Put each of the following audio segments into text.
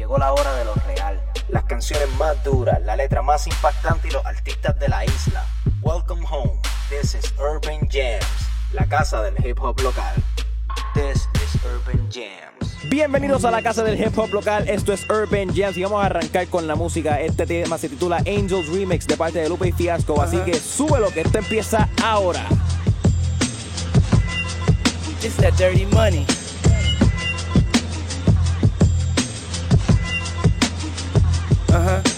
Llegó la hora de lo real. Las canciones más duras, la letra más impactante y los artistas de la isla. Welcome home. This is Urban Jams, la casa del hip hop local. This is Urban Jams. Bienvenidos a la casa del hip hop local, esto es Urban Jams y vamos a arrancar con la música. Este tema se titula Angels Remix de parte de Lupe y Fiasco, así que súbelo que esto empieza ahora. It's that dirty money. Uh-huh.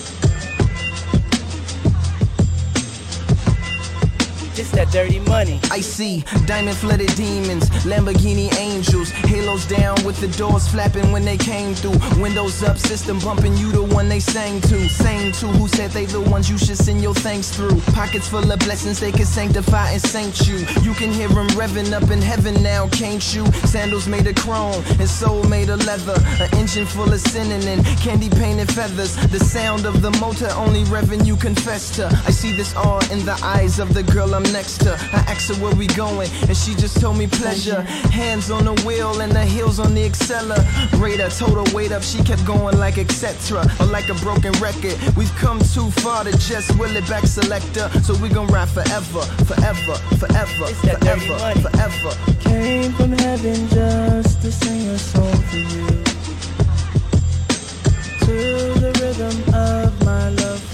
That dirty money. I see diamond flooded demons, Lamborghini angels, halos down with the doors flapping when they came through. Windows up, system bumping, you the one they sang to. Same to who said they the ones you should send your thanks through. Pockets full of blessings they can sanctify and saint you. You can hear them revving up in heaven now, can't you? Sandals made of chrome and soul made of leather. An engine full of and candy painted feathers. The sound of the motor only revving you confess to. I see this all in the eyes of the girl I'm next to. I asked her where we going, and she just told me pleasure. Hands on the wheel and the heels on the accelerator. Told her wait up, she kept going like etc. Or like a broken record. We've come too far to just will it back selector. So we gon' ride forever, forever, forever, It's forever, forever. Came from heaven just to sing a song for you. To the rhythm of my love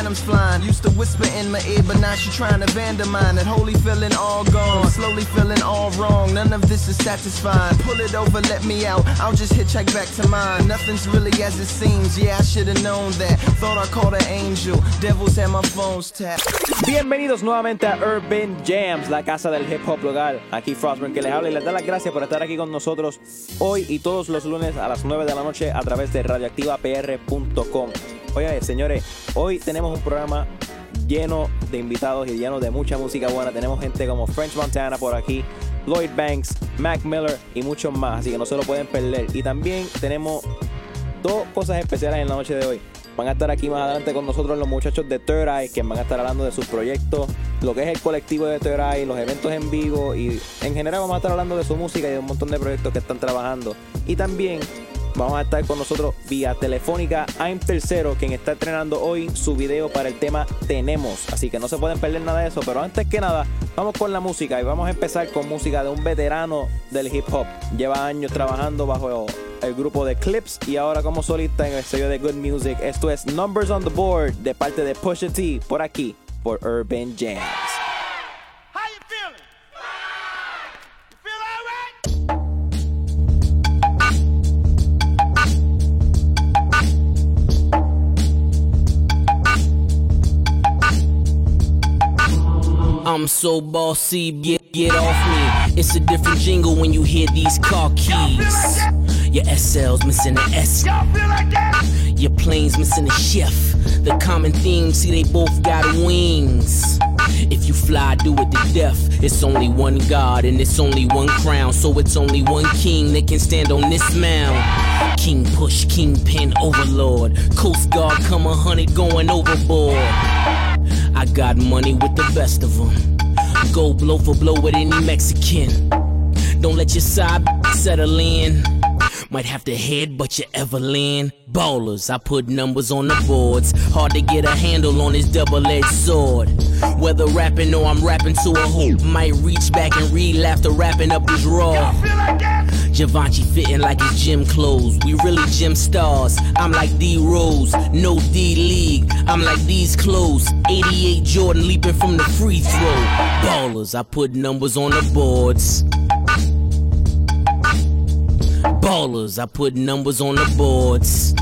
phantoms flying. Used to whisper in my ear, but now she trying to vandamine. That holy feeling all gone, slowly feeling all wrong. None of this is satisfying. Pull it over, let me out. I'll just hitchhike back to mine. Nothing's really as it seems. Yeah, I should have known that. Thought I called an angel. Devils had my phones tapped. Bienvenidos nuevamente a Urban Jams, la casa del hip hop local. Aquí Frostburn que les habla y les da las gracias por estar aquí con nosotros hoy y todos los lunes a las 9 de la noche a través de radioactivapr.com. Oye, señores, hoy tenemos un programa lleno de invitados y lleno de mucha música buena. Tenemos gente como French Montana por aquí, Lloyd Banks, Mac Miller y muchos más, así que no se lo pueden perder. Y también tenemos dos cosas especiales en la noche de hoy. Van a estar aquí más adelante con nosotros los muchachos de Third Eye, que van a estar hablando de sus proyectos, lo que es el colectivo de Third Eye, los eventos en vivo y en general vamos a estar hablando de su música y de un montón de proyectos que están trabajando. Y también vamos a estar con nosotros vía telefónica I'm Tercero, quien está estrenando hoy su video para el tema Tenemos. Así que no se pueden perder nada de eso. Pero antes que nada, vamos con la música y vamos a empezar con música de un veterano del hip hop. Lleva años trabajando bajo el grupo de Clips y ahora como solista en el sello de Good Music. Esto es Numbers on the Board de parte de Pusha T por aquí, por Urban Jams. I'm so bossy, get, get off me. It's a different jingle when you hear these car keys. Your SL's missing the S. Your plane's missing a chef. The common theme, see, they both got wings. If you fly, do it to death. It's only one God and it's only one crown. So it's only one king that can stand on this mound. King push, kingpin, overlord. Coast Guard come a hundred going overboard. I got money with the best of them. Go blow for blow with any Mexican. Don't let your side settle in. Might have to head, but you ever land. Ballers, I put numbers on the boards. Hard to get a handle on this double edged sword. Whether rapping or I'm rapping to a hoop. Might reach back and read after wrapping up his raw. Givenchy fitting like his gym clothes. We really gym stars. I'm like D Rose, no D League. I'm like these clothes. 88 Jordan leaping from the free throw. Ballers, I put numbers on the boards. Ballers, I put numbers on the boards.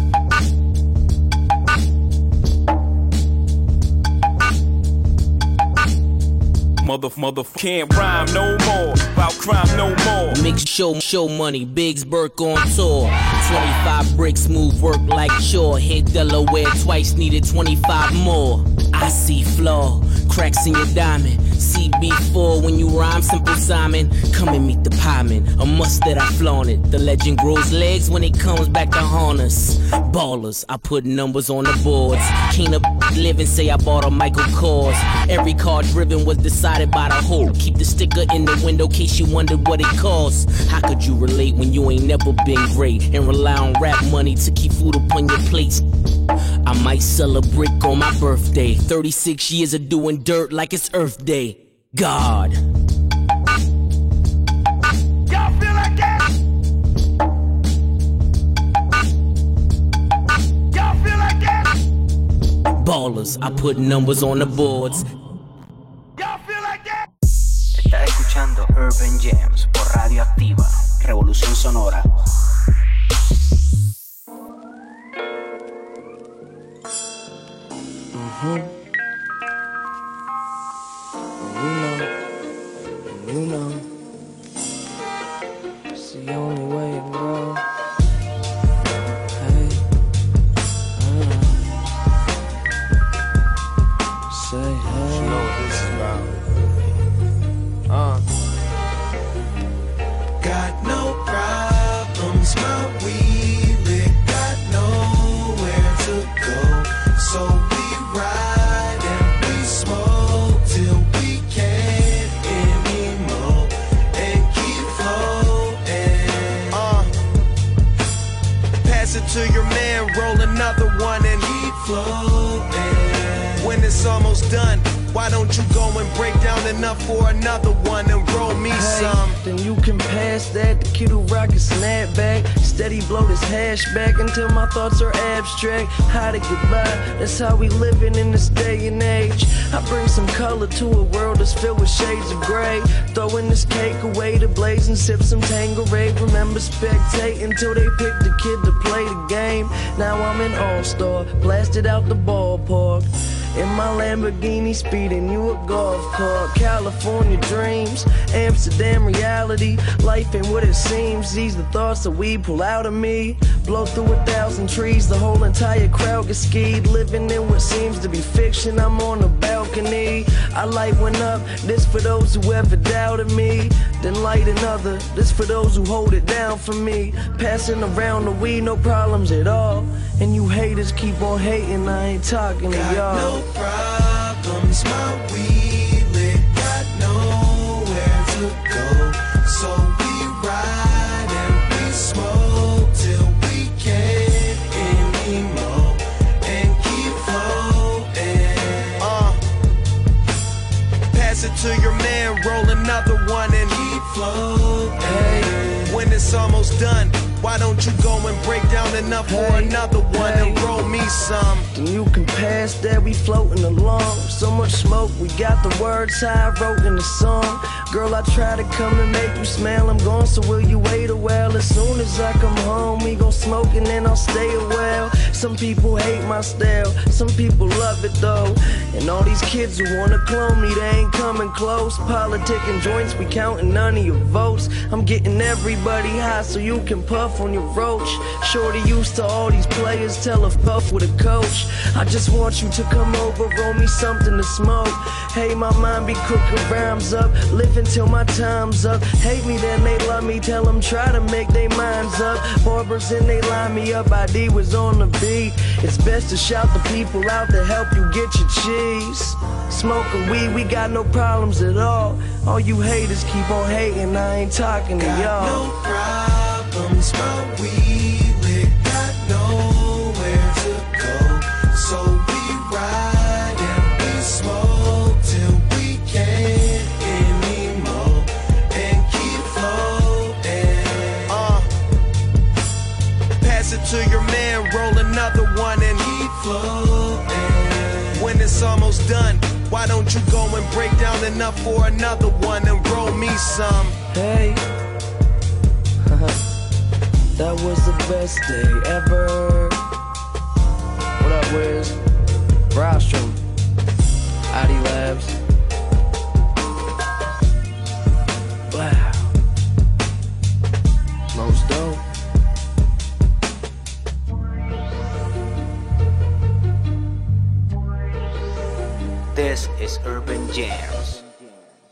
Mother, mother, can't rhyme no more. About crime no more. Mix show, show money, Biggs Burke on tour. 25 bricks, move work like chore. Hit Delaware twice, needed 25 more. I see flaw, cracks in your diamond. CB4 when you rhyme, simple Simon. Come and meet the pieman, a must that I flaunt it. The legend grows legs when it comes back to haunt us. Ballers, I put numbers on the boards. Can't live and say I bought a Michael Kors. Every car driven was decided by the whole. Keep the sticker in the window case you wondered what it costs. How could you relate when you ain't never been great and rely on rap money to keep food upon your plates? I might sell a brick on my birthday. 36 years of doing dirt like it's Earth Day. God. Y'all feel like that? Y'all feel like that? Ballers, I put numbers on the boards. Y'all feel like that? Estás escuchando Urban Jams por Radio Activa, Revolución Sonora. home. Luna, it's the only way to go. Hey, uh. Say hey. You know what this is about. Roll another one and keep floating. When it's almost done, why don't you go and break down enough for another one and roll me some? Then you can pass that. The kid who rock a snap back. Steady blow this hash back until my thoughts are abstract. How to get by, that's how we living in this day and age. I bring some color to a world that's filled with shades of gray. Throwing this cake away to blaze and sip some Tanqueray. Remember spectating till they pick the kid to play the game. Now I'm an all-star, blasted out the ballpark. In my Lamborghini, speeding you a golf cart. California dreams, Amsterdam reality. Life ain't what it seems. These the thoughts that we pull out of me. Blow through a thousand trees, the whole entire crowd get skied. Living in what seems to be fiction. I'm on the balcony. I light one up. This for those who ever doubted me. Then light another. This for those who hold it down for me. Passing around the weed, no problems at all. And you haters keep on hating. I ain't talking to y'all. no problems, my wheel it got nowhere to go. To your man, roll another one and keep floating. When it's almost done, why don't you go and break down enough for another one and hey. roll me some? Then you can pass that, we floating along. So much smoke, we got the words I wrote in the song. Girl, I try to come and make you smile. I'm gone, so will you wait a while? As soon as I come home, we gon' smoke and then I'll stay a while. Some people hate my style, some people love it though. And all these kids who wanna clone me, they ain't coming close. Politicking joints, we counting none of your votes. I'm getting everybody high so you can puff on your roach. Shorty used to all these players, tell a puff with a coach. I just want you to come over, roll me something to smoke. Hey, my mind be cooking rhymes up, living till my time's up. Hate me, then they love me, tell them try to make their minds up. Barbers and they line me up, ID was on the beat. It's best to shout the people out to help you get your cheese. Smoking weed, we got no problems at all. All you haters keep on hating, I ain't talking to y'all. No problems, but we got nowhere to go. So we ride and we smoke till we can't anymore and keep floating. Uh, pass it to your man, done. Why don't you go and break down enough for another one and roll me some? Hey, that was the best day ever. What up, Wiz? Rostrum, Adi Labs. This is Urban Jams.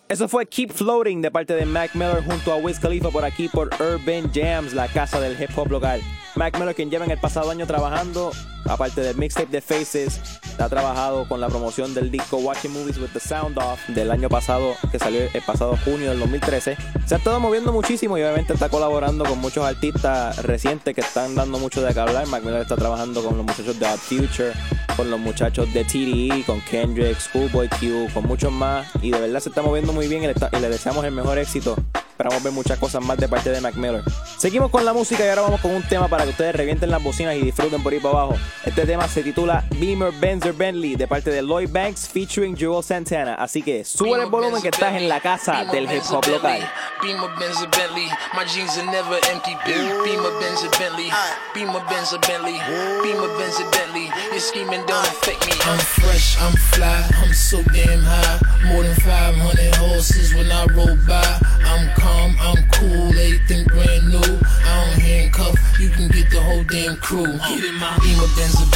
Eso fue Keep Floating de parte de Mac Miller junto a Wiz Khalifa por aquí por Urban Jams, la casa del hip hop local. Mac Miller, quien lleva en el pasado año trabajando, aparte del mixtape de Faces, ha trabajado con la promoción del disco Watching Movies with the Sound Off del año pasado, que salió el pasado junio del 2013. Se ha estado moviendo muchísimo y obviamente está colaborando con muchos artistas recientes que están dando mucho de qué hablar. Mac Miller está trabajando con los muchachos de Odd Future, con los muchachos de TDE, con Kendrick, Schoolboy Q, con muchos más. Y de verdad se está moviendo muy bien y le, y le deseamos el mejor éxito. Esperamos ver muchas cosas más de parte de Mac Miller. Seguimos con la música y ahora vamos con un tema para que ustedes revienten las bocinas y disfruten por ahí para abajo. Este tema se titula Beamer Benzer Bentley de parte de Lloyd Banks featuring Joel Santana. Así que sube el volumen que estás en la casa del hip hop local. Beamer Benz a Bentley, my jeans are never empty. Beamer Benz a Bentley, Beamer Benz a Bentley, Beamer Benz a Bentley. Your scheming don't affect me. I'm fresh, I'm fly, I'm so damn high. More than 500 horses when I roll by. I'm calm, I'm cool, everything brand new. I don't handcuff, you can get the whole damn crew. Get in my Beamer Benz a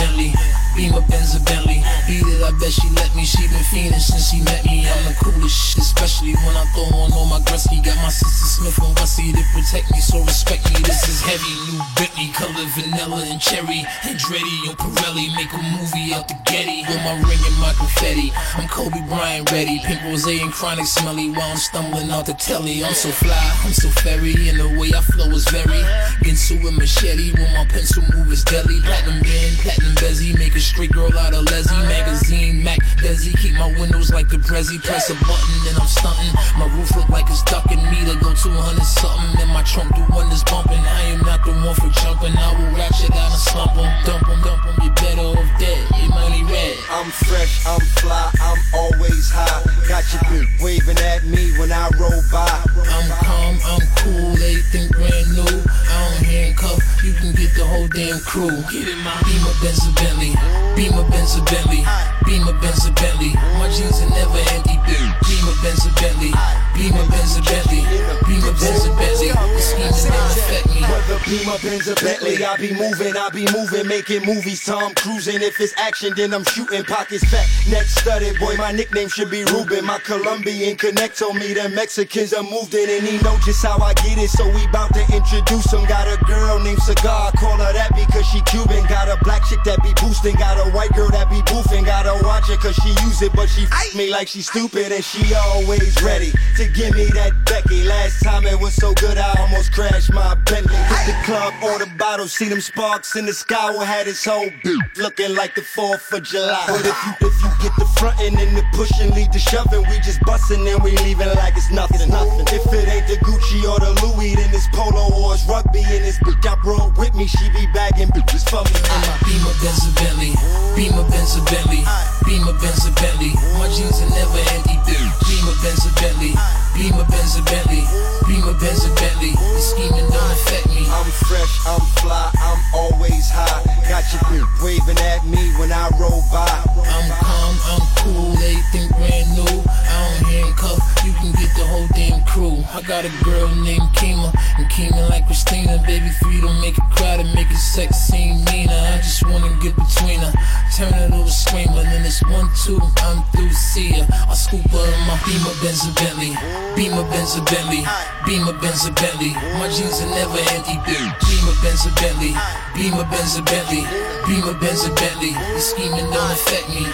Bentley. Beamer Benz a Bentley. Beat it, I bet she let me. She been fiending since she met me. I'm the coolest shit, especially when I throw on all my Gretzky. Got my sister Smith and Wessie to protect me, so respect me. This is heavy, new Bentley, color vanilla and cherry. Andretti and Pirelli make a movie out the Getty with my ring and my confetti. I'm Kobe Bryant ready, pink rose and chronic smelly while I'm stumbling out the telly. I'm so fly, I'm so fairy, and the way I flow is very. Ginsu and machete when my pencil move is deadly. Platinum band, platinum bezzy, make a straight girl out of Leslie. Magazine, Mac, Desi, keep my windows like the Prezi. Press a button and I'm stunting. My roof look like it's ducking me to go 200 something. And my trunk do one that's bumping. I am not the one for jumping. I will ratchet out and slump em. Dump 'em, dump 'em. You better off dead, your money red. I'm fresh, I'm fly, I'm always high. Got your bitch waving at me when I roll by. I'm calm, I'm cool, everything brand new. I don't handcuff, you can get the whole damn crew. Get in my Beamer Benz a Bentley, Beamer Benz a Bentley, Beamer Benz a Bentley. My jeans are never empty. Beamer Benz a Bentley, Beamer Benz a Bentley, Beamer Benz a Bentley. The scheming don't affect me. Whether Beamer, Benz, or Bentley, I be moving, I be moving, making movies. Tom cruising. If it's action, then I'm shooting. Pockets back, neck studded. Boy, my nickname should be Ruben. My Colombian connect told me the Mexicans are moved in, and he know just how I get it. So we bout to introduce him. Got a girl named Cigar, call her that because she Cuban. Got a black chick that be boosting. Got a white girl that be boofing. Watch it cause she use it, but she f me like she stupid, and she always ready to give me that Becky. Last time it was so good, I almost crashed my Bentley. Hit the club, order bottles, see them sparks in the sky. We had his whole beat looking like the 4th of July. But if you if you get the frontin' and the pushing, lead the shoving, we just bustin' and we leaving like it's nothing. nothing. If it ain't the Gucci or the Louis, then it's polo or it's rugby. And this bitch I brought with me, she be bagging bitches for me. Beamer Benz Bentley, Beamer Benz Bentley, Beamer Benz a Bentley. My jeans are never empty. Beamer Benz a Bentley, Beamer Benz a Bentley, Beamer Benz a Bentley. The scheming don't affect me. I'm fresh, I'm fly, I'm always high. Got your bitch waving at me when I roll by. I'm calm, I'm cool, everything brand new. I don't handcuff, you can get the whole damn crew. I got a girl named Kima, and Kima like Christina. Baby, three don't make it crowded, make it sex seem meaner. I just wanna get between her, turn it over, screamer. Then it's one, two, I'm through, see ya. I scoop her in my Beamer, Benz, and Bentley. Beamer, Benz, and Bentley. Beamer, Benz, and Bentley. My jeans are never empty, Beamer, Benz, and Bentley. Beamer, Benz, and Bentley. Beamer, Benz, and Bentley. The scheming don't affect me.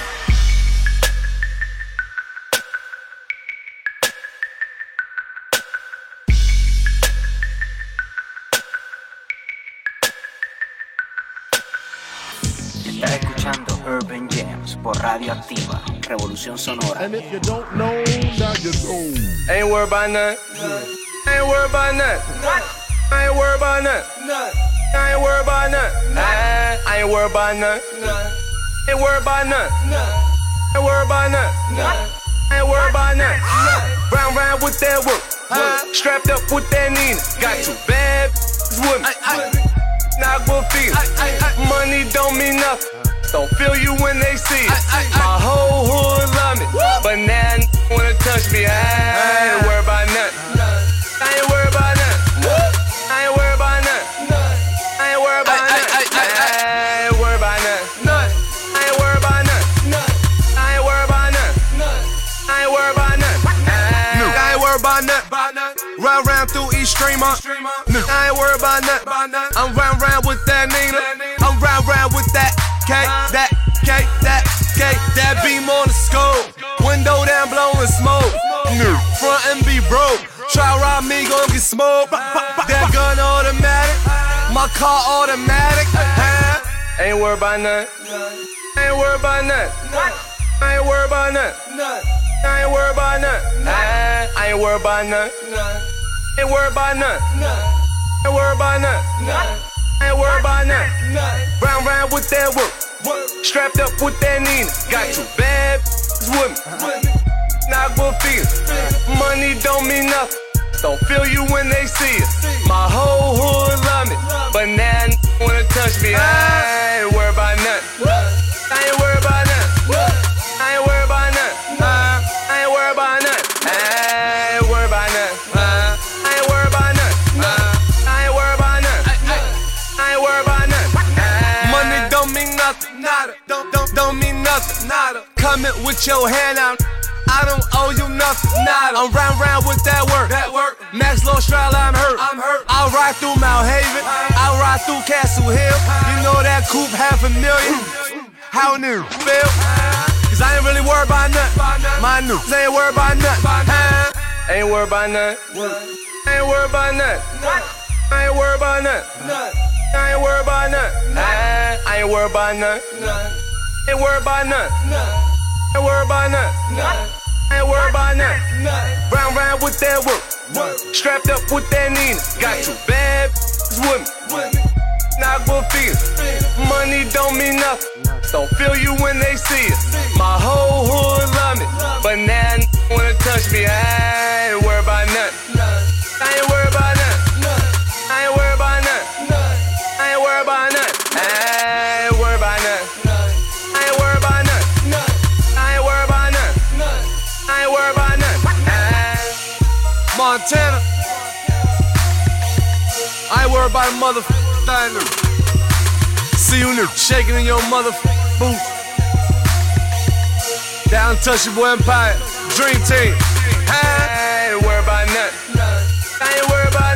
Estás escuchando Urban Jams por Radio Revolución Sonora. And if you don't know, now you know. Ain't worried about nothing. Ain't worried about nothing. I ain't worried about nothing. I ain't worried about nothing. I ain't worried about nothing. Ain't worried about nothing. Ain't worried about nothing. Ain't worried about nothing. Round round with that work. Strapped up with that Nina. Got two bad with me. Not good feel. Money don't mean nothing. Don't feel you when they see it. My whole hood love me. But now n- wanna touch me. I ain't worried about nothing. I ain't worried about nothing. I ain't worried about nothing. I ain't worried about nothing. I ain't worried about nothing. I ain't worried about nothing. I ain't worried about nothing. I ain't worried about nothing. I ain't worried about nothing. Round round through East Streamer. I ain't worried about nothing. I'm round round with that Nina. K, that K, that K, that beam on the scope. Window down blowing smoke. Front and be broke. Try rob me, gon' get smoked. That gun automatic. My car automatic. Ain't worried about nothing. Ain't worried about nothing. I ain't worried about nothing. I ain't worried about nothing. I ain't worried about nothing. Ain't worried about nothing. Ain't worried about nothing. I ain't worried about nothing. Round round with that work. Strapped up with that Nina. Got two bad with me. Not good feel. Money don't mean nothing. Don't feel you when they see it. My whole hood love me. But now wanna touch me. I ain't worried about nothing. I ain't worried Don't mean nothing. Nada. Coming with your hand out. I don't owe you nothing. Nada. I'm round round with that work. That work. Max Low Stroud, I'm hurt. I'm hurt. I'll ride through Mount Haven. I'll ride through Castle Hill. You know that coupe half a million. How new feel? Cause I ain't really worried about nothing. My new ain't worried about nothing. Ain't worried about nothing. Ain't worried about nothing. I ain't worried about nothing. I ain't worried about nothing. I ain't worried about nothing. Ain't worried about nothing. Ain't worried about nothing. Ain't worried about nothing. Round round with that work. Strapped up with that Nina. Got two bad with me. Not good feel. Money don't mean nothing. Don't feel you when they see it. My whole hood love me. But now wanna touch me. I Montana. I ain't worried about a motherfucking thing. See you new shaking in your motherfucking boots. Down Touchable Empire, Dream Team. I ain't worried about nothing. I ain't worried about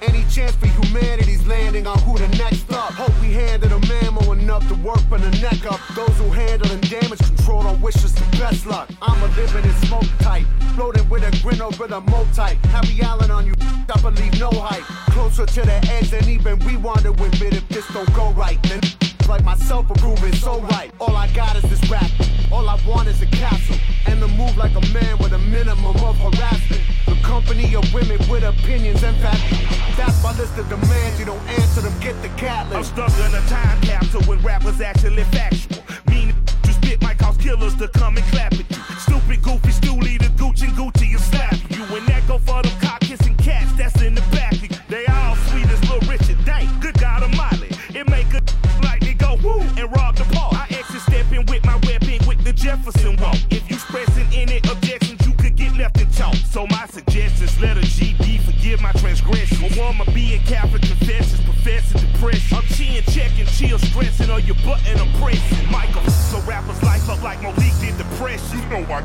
Any chance for humanity's landing on who the next up. Hope we handle the mammal enough to work from the neck up. Those who handle and damage control don't wish us the best luck. I'm a living in smoke type. Floating with a grin over the mo type. Happy Allen on you, I believe no hype. Closer to the edge than even we want to admit if this don't go right. Then like myself are proving so right. All I got is this rap. All I want is a castle and to move like a man with a minimum of harassment. The company of women with opinions and fact. That's my list of demands. You don't answer them, get the cat I'm stuck in a time capsule with rappers actually factual. Meaning you spit might cause killers to come and clap at you. Stupid, goofy, stoolie, the Gucci Gucci is slap you. And that go for them Jefferson walk. If you expressing any objections, you could get left in chalk. So my suggestions, let a GD forgive my transgression. A woman being Catholic confessions, professing depression. I'm chin checking, chill stressing, or your button I'm pressing. Michael, so rappers life up like Malik did depression. You know I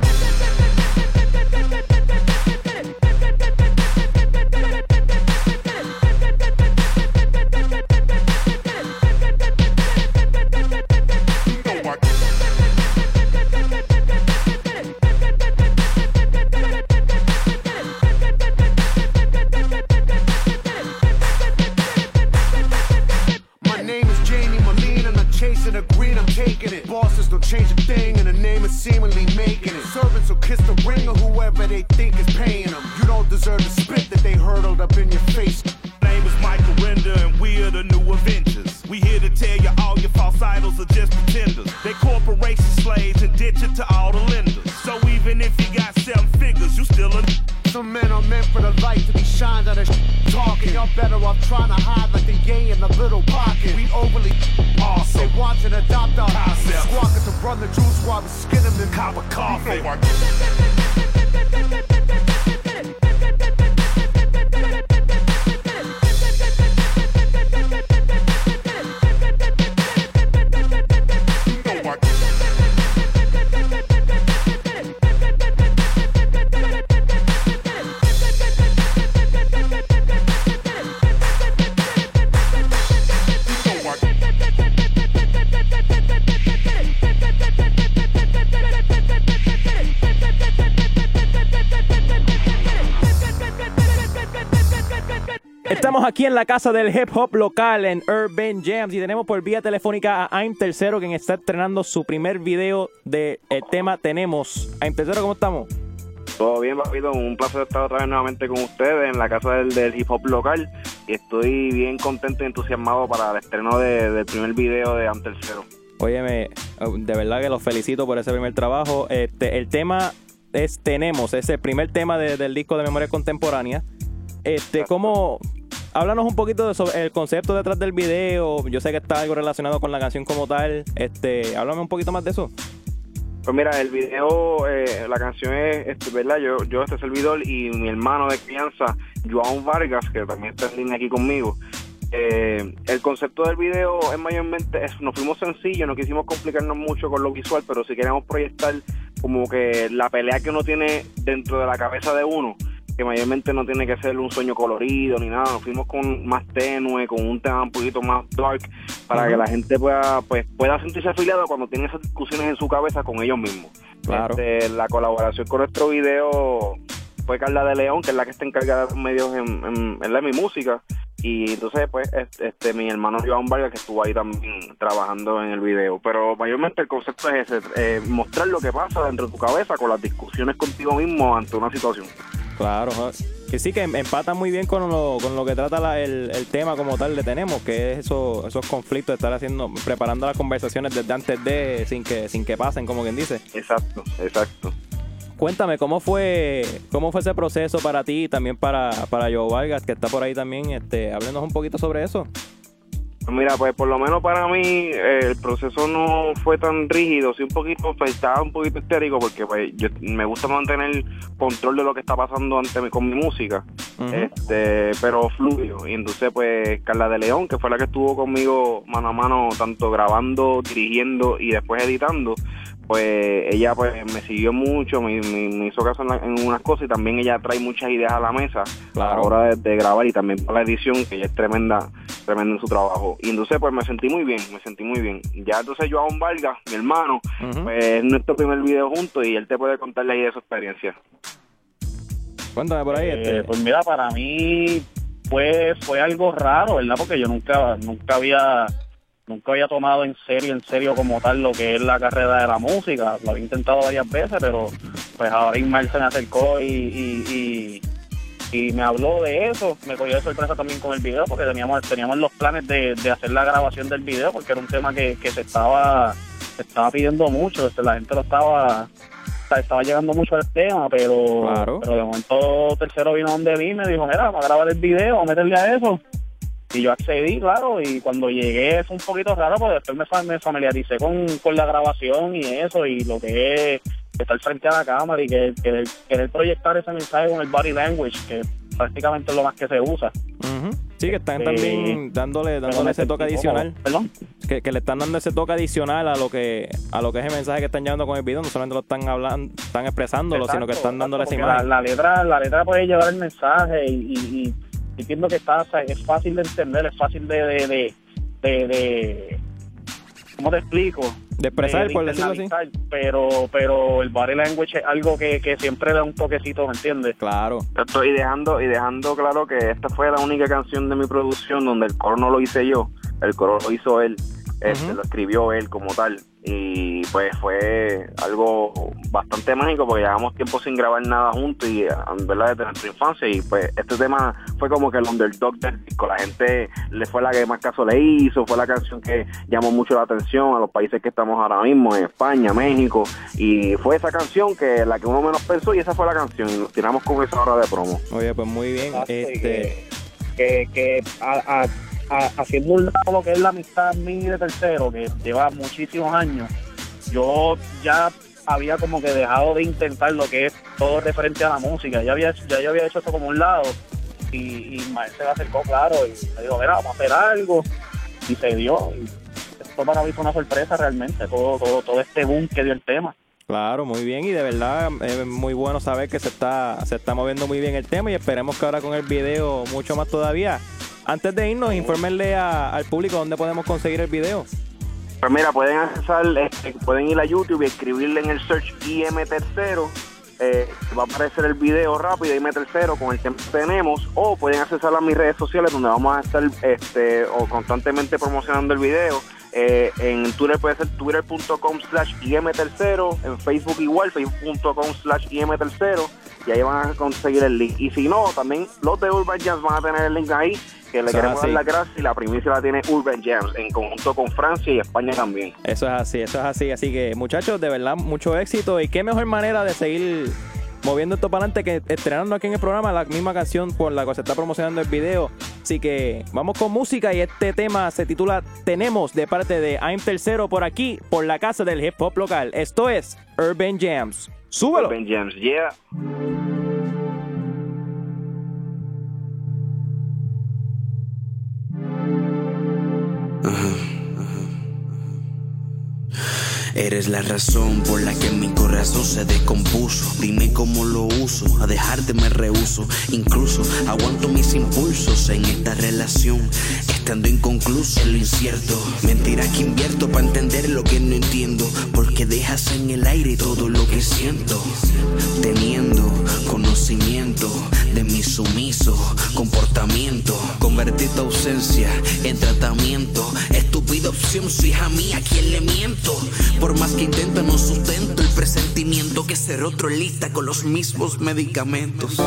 en la casa del hip hop local en Urban Jams y tenemos por vía telefónica a Aim Tercero quien está estrenando su primer video del tema Tenemos. Aim Tercero, ¿cómo estamos? Todo bien, papito. Un placer estar otra vez nuevamente con ustedes en la casa del, del hip hop local. Y estoy bien contento y entusiasmado para el estreno de- del primer video de Ante el Cero. Óyeme, de verdad que los felicito por ese primer trabajo. Este, el tema es Tenemos, es el primer tema de- del disco de Memoria Contemporánea. Este, ¿cómo? Háblanos un poquito de sobre el concepto detrás del video. Yo sé que está algo relacionado con la canción como tal. Este, háblame un poquito más de eso. Pues mira, el video, eh, la canción es, este, ¿verdad? Yo, yo este servidor y mi hermano de crianza, Joan Vargas, que también está en línea aquí conmigo. Eh, el concepto del video es mayormente, es, nos fuimos sencillos, no quisimos complicarnos mucho con lo visual, pero si queremos proyectar como que la pelea que uno tiene dentro de la cabeza de uno, que mayormente no tiene que ser un sueño colorido ni nada, nos fuimos con más tenue, con un tema un poquito más dark, para que la gente pueda, pues, pueda sentirse afiliado cuando tiene esas discusiones en su cabeza con ellos mismos. Claro. Este, la colaboración con nuestro video fue Carla de León, que es la que está encargada de los medios en, en, en la de mi música. Y entonces, pues, este, este, mi hermano Joan Vargas, que estuvo ahí también trabajando en el video. Pero mayormente el concepto es ese, eh, mostrar lo que pasa dentro de tu cabeza con las discusiones contigo mismo ante una situación. Claro, que sí, que em, empata muy bien con lo, con lo que trata la- el, el tema como tal de tenemos, que es eso, esos conflictos, estar haciendo, preparando las conversaciones desde antes de, sin que, sin que pasen, como quien dice. Exacto, exacto. Cuéntame, ¿cómo fue, cómo fue ese proceso para ti y también para, para Joe Vargas, que está por ahí también? Este, háblenos un poquito sobre eso. Mira, pues por lo menos para mí eh, el proceso no fue tan rígido, sí un poquito, pues, estaba un poquito histérico porque pues yo me gusta mantener control de lo que está pasando ante mi- con mi música, este, pero fluido. Y entonces pues Carla de León, que fue la que estuvo conmigo mano a mano, tanto grabando, dirigiendo y después editando, pues ella pues me siguió mucho, me, me- me hizo caso en, la- en unas cosas y también ella trae muchas ideas a la mesa a la hora de, de grabar y también para la edición, que ella es tremenda, tremenda en su trabajo. Y entonces pues me sentí muy bien, me sentí muy bien. Ya entonces Joan Vargas, mi hermano, pues es nuestro primer video juntos y él te puede contarle ahí de su experiencia. Cuéntame por ahí. Eh, este. Pues mira, para mí fue fue algo raro, ¿verdad? Porque yo nunca nunca había nunca había tomado en serio, en serio como tal lo que es la carrera de la música. Lo había intentado varias veces, pero pues ahora Ismael se me acercó y, y, y, y me habló de eso. Me cogió de sorpresa también con el video porque teníamos teníamos los planes de, de hacer la grabación del video porque era un tema que, que se estaba se estaba pidiendo mucho, este, la gente lo estaba estaba llegando mucho al tema, pero, pero de momento tercero vino donde vi y me dijo, mira, vamos a grabar el video, vamos a meterle a eso. Y yo accedí, claro, y cuando llegué fue un poquito raro, porque después me, fa- me familiaricé con, con la grabación y eso, y lo que es estar frente a la cámara y que, que querer proyectar ese mensaje con el body language, que prácticamente es lo más que se usa. Sí, que están Eh, también dándole, dándole ese toque adicional. Perdón. Que, que le están dando ese toque adicional a lo que a lo que es el mensaje que están llevando con el video. No solamente lo están hablando, están expresándolo, sino que Exacto, están dándole esa porque la, la letra la letra puede llevar el mensaje y, y, y entiendo que está o sea, es fácil de entender es fácil de de, de, de, de- ¿cómo te explico? De expresar, de por decirlo así. pero pero el body language es algo que, que siempre da un toquecito ¿me entiendes? Claro Esto, y dejando y dejando claro que esta fue la única canción de mi producción donde el coro no lo hice yo, el coro lo hizo él, este, lo escribió él como tal. Y pues fue algo bastante mágico porque llevamos tiempo sin grabar nada juntos y en verdad desde nuestra infancia. Y pues este tema fue como que el underdog del disco, la gente le fue la que más caso le hizo, fue la canción que llamó mucho la atención a los países que estamos ahora mismo, en España, México. Y fue esa canción que la que uno menos pensó y esa fue la canción. Y nos tiramos con esa hora de promo. Oye, pues muy bien. Este, que, que a- a- a- haciendo un lado lo que es la amistad mía de tercero, que lleva muchísimos años, yo ya había como que dejado de intentar lo que es todo referente a la música. Ya había, ya yo había hecho esto como un lado y, y Ismael se me acercó, claro, y me dijo, mira, vamos a hacer algo. Y se dio. Esto para mí fue una sorpresa realmente, todo, todo, todo este boom que dio el tema. Claro, muy bien y de verdad es muy bueno saber que se está se está moviendo muy bien el tema y esperemos que ahora con el video mucho más todavía. Antes de irnos, infórmenle al público dónde podemos conseguir el video. Pues mira, pueden accesar, este, pueden ir a YouTube y escribirle en el search IM tercero. eh, va a aparecer el video rápido IM tercero con el que tenemos. O pueden accesar a mis redes sociales donde vamos a estar este, o constantemente promocionando el video. Eh, en Twitter puede ser twitter.com slash IM tercero. En Facebook igual, facebook.com slash IM tercero. Y ahí van a conseguir el link. Y si no, también los de Urban Jams van a tener el link ahí. Que le Eso queremos dar las gracias y la primicia la tiene Urban Jams en conjunto con Francia y España también. Eso es así, eso es así. Así que, muchachos, de verdad, mucho éxito. Y qué mejor manera de seguir moviendo esto para adelante que estrenando aquí en el programa la misma canción por la que se está promocionando el video. Así que vamos con música y este tema se titula Tenemos de parte de I'm Tercero por aquí, por la casa del hip hop local. Esto es Urban Jams. Súbelo. Urban Jams, yeah. Eres la razón por la que mi corazón se descompuso. Dime cómo lo uso, a dejarte me rehuso. Incluso aguanto mis impulsos en esta relación, estando inconcluso en lo incierto. Mentiras que invierto para entender lo que no entiendo, porque dejas en el aire todo lo que siento. Teniendo conocimiento de mi sumiso comportamiento, convertí tu ausencia en tratamiento. Estúpida opción, su hija mía, ¿a quién le miento? Por más que intento, no sustento el presentimiento que ser otro lista con los mismos medicamentos.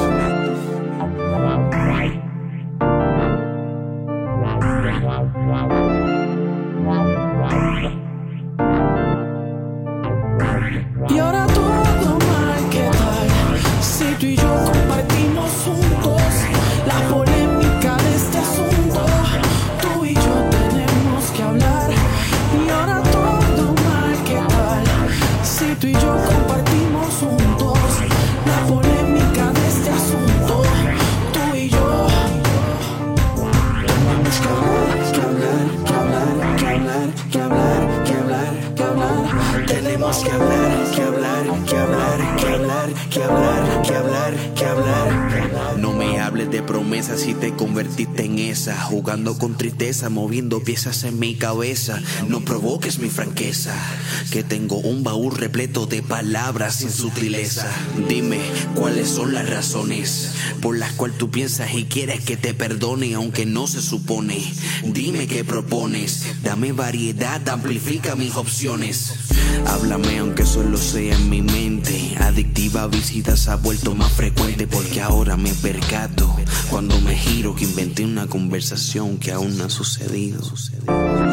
Tristeza, moviendo piezas en mi cabeza. No provoques mi franqueza, que tengo un baúl repleto de palabras sin sutileza. Dime cuáles son las razones por las cuales tú piensas y quieres que te perdone, aunque no se supone. Dime qué propones, dame variedad, amplifica mis opciones. Háblame aunque solo sea en mi mente. Adictiva visita se ha vuelto más frecuente porque ahora me percato cuando me giro que inventé una conversación que aún no ha sucedido. Y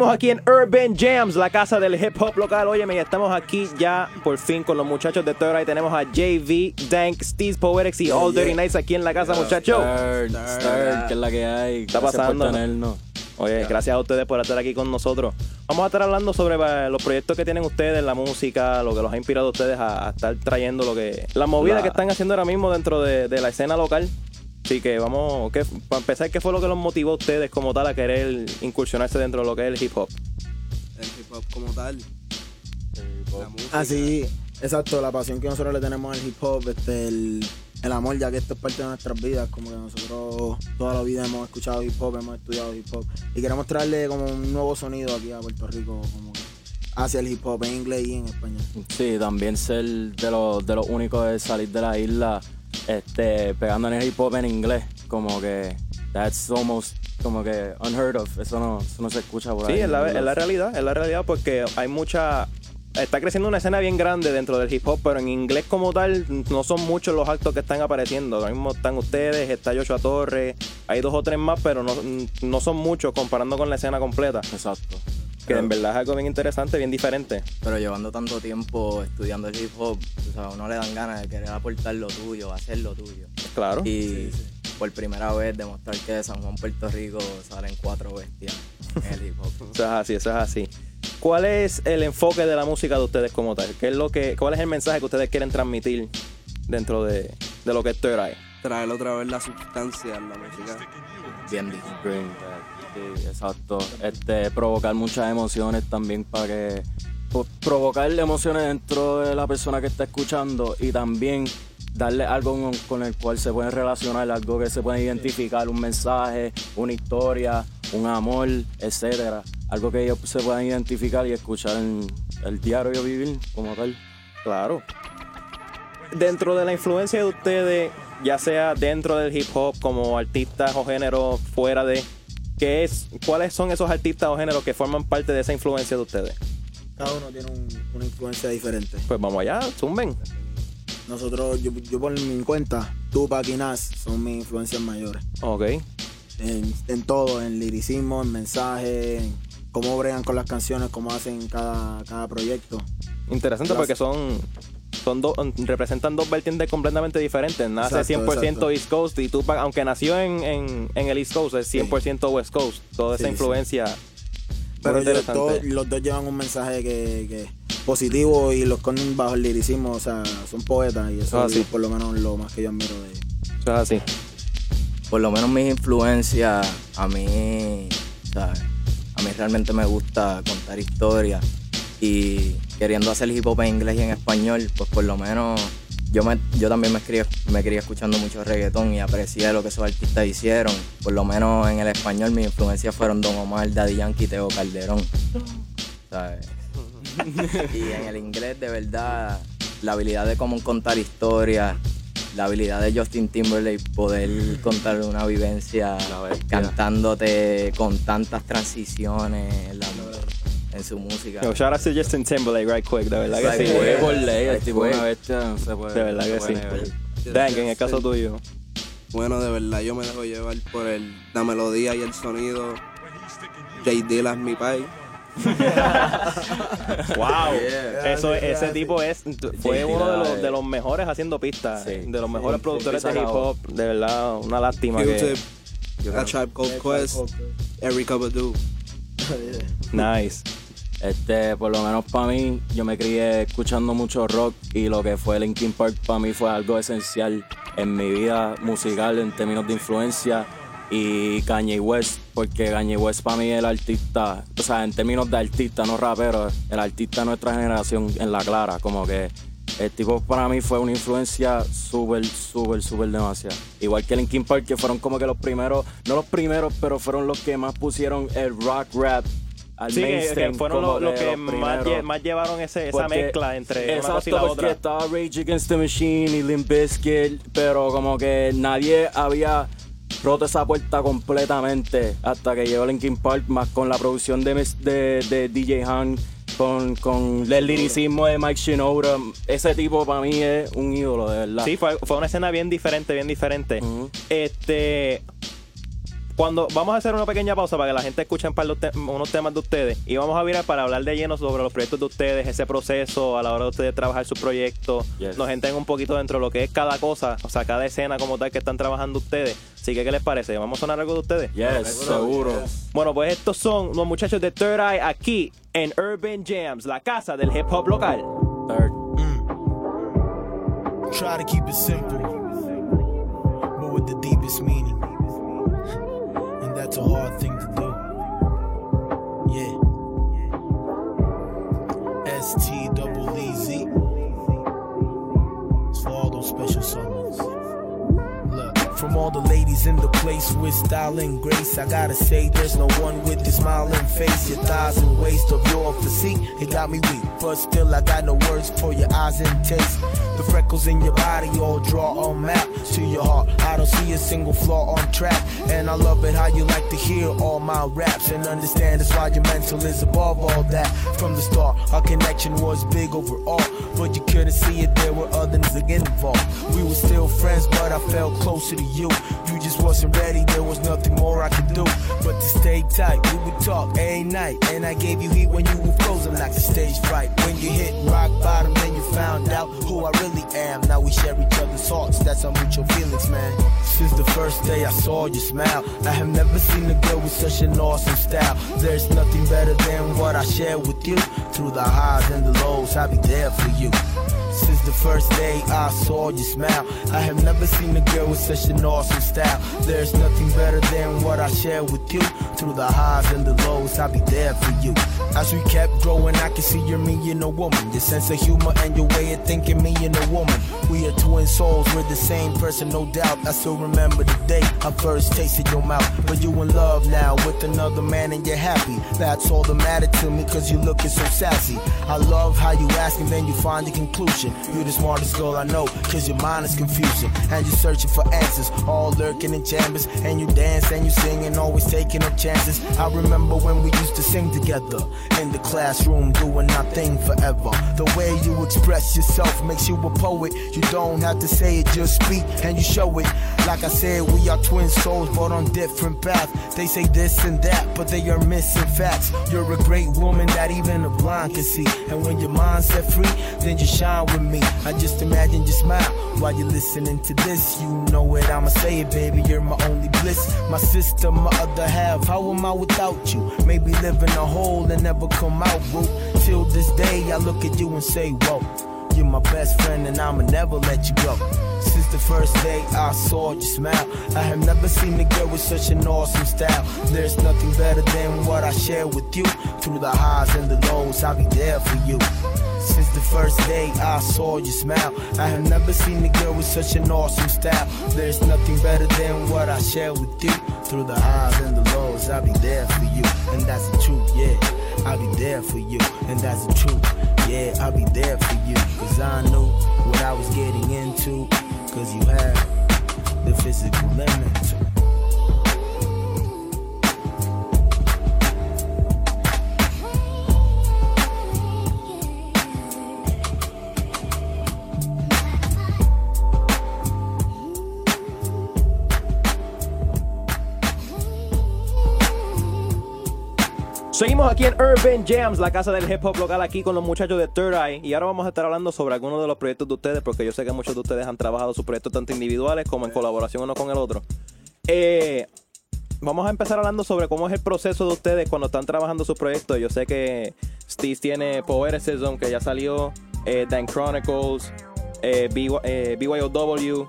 Seguimos aquí en Urban Jams, la casa del hip hop local. Óyeme, ya estamos aquí ya por fin con los muchachos de Third Eye. Tenemos a JV, Dank, Steve Poetics y All Dirty Nights aquí en la casa, muchachos. Que es la que hay. está Gracias por pasando? tenernos. Oye, gracias a ustedes por estar aquí con nosotros. Vamos a estar hablando sobre eh, los proyectos que tienen ustedes, la música, lo que los ha inspirado a ustedes a, a estar trayendo lo que. La movida La- que están haciendo ahora mismo dentro de, de la escena local. Así que vamos, ¿qué- para empezar, ¿qué fue lo que los motivó a ustedes como tal a querer incursionarse dentro de lo que es el hip hop? El hip hop como tal. Música. Ah, exacto, la pasión que nosotros le tenemos al hip hop, este, el, el amor, ya que esto es parte de nuestras vidas, como que nosotros toda la vida hemos escuchado hip hop, hemos estudiado hip hop, y queremos traerle como un nuevo sonido aquí a Puerto Rico, como que hacia el hip hop en inglés y en español. Sí, también ser de los, de los únicos de salir de la isla este, pegando en el hip hop en inglés. Como que that's almost como que unheard of. Eso no, eso no se escucha por ahí. Sí, es la, es la realidad, es la realidad porque hay mucha... Está creciendo una escena bien grande dentro del hip hop, pero en inglés como tal no son muchos los actos que están apareciendo. Ahora mismo están ustedes, está Joshua Torres, hay dos o tres más, pero no, no son muchos comparando con la escena completa. Exacto. Que en verdad es algo bien interesante, bien diferente. Pero llevando tanto tiempo estudiando el hip hop, o sea, a uno le dan ganas de querer aportar lo tuyo, hacer lo tuyo. Claro. Y por primera vez demostrar que de San Juan, Puerto Rico salen cuatro bestias en el hip hop. Eso es así, eso es así. ¿Cuál es el enfoque de la música de ustedes como tal? ¿Qué es lo que, ¿Cuál es el mensaje que ustedes quieren transmitir dentro de, de lo que es Third Eye? Traer otra vez la sustancia en la música. Bien dicho. Sí, exacto. Este, provocar muchas emociones también para que. pro- provocar emociones dentro de la persona que está escuchando y también darle algo con, el cual se pueden relacionar, algo que se puede identificar, un mensaje, una historia, un amor, etcétera. Algo que ellos se puedan identificar y escuchar en el diario vivir como tal. Claro. Dentro de la influencia de ustedes, ya sea dentro del hip hop como artistas o géneros fuera de, ¿qué es, ¿cuáles son esos artistas o géneros que forman parte de esa influencia de ustedes? Cada uno tiene un- una influencia diferente. Pues vamos allá, zumben. Nosotros, yo, yo por mi cuenta, Tupac y Nas son mis influencias mayores. Ok. En, en todo, en liricismo, en mensaje, en cómo bregan con las canciones, cómo hacen cada, cada proyecto. Interesante Las- porque son, son dos, representan dos vertientes completamente diferentes. Nace Exacto, 100% exacto. East Coast y Tupac, aunque nació en, en, en el East Coast, es 100% West Coast. Toda esa Sí, sí. influencia. Pero interesante. dos- los dos llevan un mensaje que, que es positivo y los esconden bajo el liricismo, o sea, son poetas y eso Ah, es sí. por lo menos lo más que yo admiro de ellos. Eso es así. Por lo menos mis influencias, a mí, sea, a mí realmente me gusta contar historias y queriendo hacer hip hop en inglés y en español, pues por lo menos yo, me, yo también me crié, me crié escuchando mucho reggaetón y aprecié lo que esos artistas hicieron. Por lo menos en el español mis influencias fueron Don Omar, Daddy Yankee, Teo Calderón. ¿sabes? y en el inglés, de verdad, la habilidad de cómo contar historias, la habilidad de Justin Timberlake poder contar una vivencia cantándote con tantas transiciones la- en su música. Yo, shout out to Justin Timberlake right quick, de verdad que sí. quick. Por ley, el tipo una bestia, no se puede. De verdad que sí. Dank, en el caso tuyo. Bueno, de verdad yo me dejo llevar por el, la melodía y el sonido. J. Dilla es mi país. Wow, Yeah. eso, ese Yeah. tipo es fue uno de los, de los mejores haciendo pistas, de los mejores Sí, productores de hip hop. De verdad, una lástima que. Q-Tip, A Tribe Called Quest, Eric Badu. Nice. Este, por lo menos para mí, yo me crié escuchando mucho rock y lo que fue Linkin Park para mí fue algo esencial en mi vida musical en términos de influencia y Kanye West, porque Kanye West para mí es el artista, o sea, en términos de artista, no rapero, el artista de nuestra generación en la clara, como que el tipo para mí fue una influencia súper, súper, súper demasiada. Igual que Linkin Park, que fueron como que los primeros, no los primeros, pero fueron los que más pusieron el rock rap al Sí, mainstream. que fueron los, los que los más, primeros. lle- más llevaron ese, esa Porque- mezcla entre una Exacto, cosa y la porque otra. estaba Rage Against the Machine y Limp Bizkit, pero como que nadie había roto esa puerta completamente hasta que llegó Linkin Park, más con la producción de, de, de DJ Han, con, con el liricismo de Mike Shinoda. Ese tipo para mí es un ídolo, de verdad. Sí, fue, fue una escena bien diferente, bien diferente. Este. Cuando vamos a hacer una pequeña pausa para que la gente escuche un par de te- unos temas de ustedes y vamos a virar para hablar de lleno sobre los proyectos de ustedes, ese proceso a la hora de ustedes trabajar sus proyectos, Yes. nos entren un poquito dentro de lo que es cada cosa, o sea, cada escena como tal que están trabajando ustedes. Así que, ¿qué les parece? ¿Vamos a sonar algo de ustedes? Yes, seguro. Bueno, pues estos son los muchachos de Third Eye aquí en Urban Jams, la casa del hip hop local. Try to keep it simple, but with the deepest meaning. That's a hard thing to do. Yeah. S T double E Z. It's for all those special summons. From all the ladies in the place with style and grace, I gotta say there's no one with your smiling face, your thighs and waist of your physique. It got me weak, but still I got no words for your eyes and taste. The freckles in your body all draw a map to your heart. I don't see a single flaw on track, and I love it how you like to hear all my raps and understand that's why your mental is above all that. From the start, our connection was big overall, but you couldn't see it. There were others again involved. We were still friends, but I felt closer to you. You You just wasn't ready. There was nothing more I could do but to stay tight. We would talk every night, and I gave you heat when you were frozen like a stage fright. When you hit rock bottom, then you found out who I really am. Now we share each other's hearts. That's our mutual feelings, man. Since the first day I saw you smile, I have never seen a girl with such an awesome style. There's nothing better than what I share with you. Through the highs and the lows, I'll be there for you. Since the first day I saw you smile, I have never seen a girl with such an awesome style. There's nothing better than what I share with you. Through the highs and the lows, I'll be there for you. As we kept growing, I can see you're me and a woman. Your sense of humor and your way of thinking, me and a woman. We are twin souls, we're the same person, no doubt. I still remember the day I first tasted your mouth. But you in love now with another man and you're happy. That's all that mattered to me, cause you looking so sassy. I love how you ask and then you find your conclusion. You're the smartest girl I know, cause your mind is confusing. And you're searching for answers, all lurking in chambers. And you dance and you sing and always taking up chances. I remember when we used to sing together in the classroom, doing nothing forever. The way you express yourself makes you a poet. You don't have to say it, just speak and you show it. Like I said, we are twin souls, but on different paths. They say this and that, but they are missing facts. You're a great woman that even a blind can see. And when your mind's set free, then you shine with me. I just imagine you smile while you're listening to this. You know it, I'ma say it, baby. You're my only bliss. My sister, my other half. How am I without you? Maybe live in a hole and never come out, boo. Till this day, I look at you and say, whoa. You're my best friend and I'ma never let you go. Since the first day I saw you smile, I have never seen a girl with such an awesome style. There's nothing better than what I share with you. Through the highs and the lows, I'll be there for you. Since the first day I saw you smile, I have never seen a girl with such an awesome style. There's nothing better than what I share with you. Through the highs and the lows, I'll be there for you. And that's the truth, yeah. I'll be there for you, and that's the truth. Yeah, I'll be there for you, cause I knew what I was getting into. Cause you have the physical limit. Seguimos aquí en Urban Jams, la casa del hip hop local, aquí con los muchachos de Third Eye. Y ahora vamos a estar hablando sobre algunos de los proyectos de ustedes, porque yo sé que muchos de ustedes han trabajado sus proyectos tanto individuales como en colaboración uno con el otro. Eh, vamos a empezar hablando sobre cómo es el proceso de ustedes cuando están trabajando sus proyectos. Yo sé que Steve tiene Poeticism, que ya salió, eh, Dan Chronicles, eh, BY, eh, BYOW.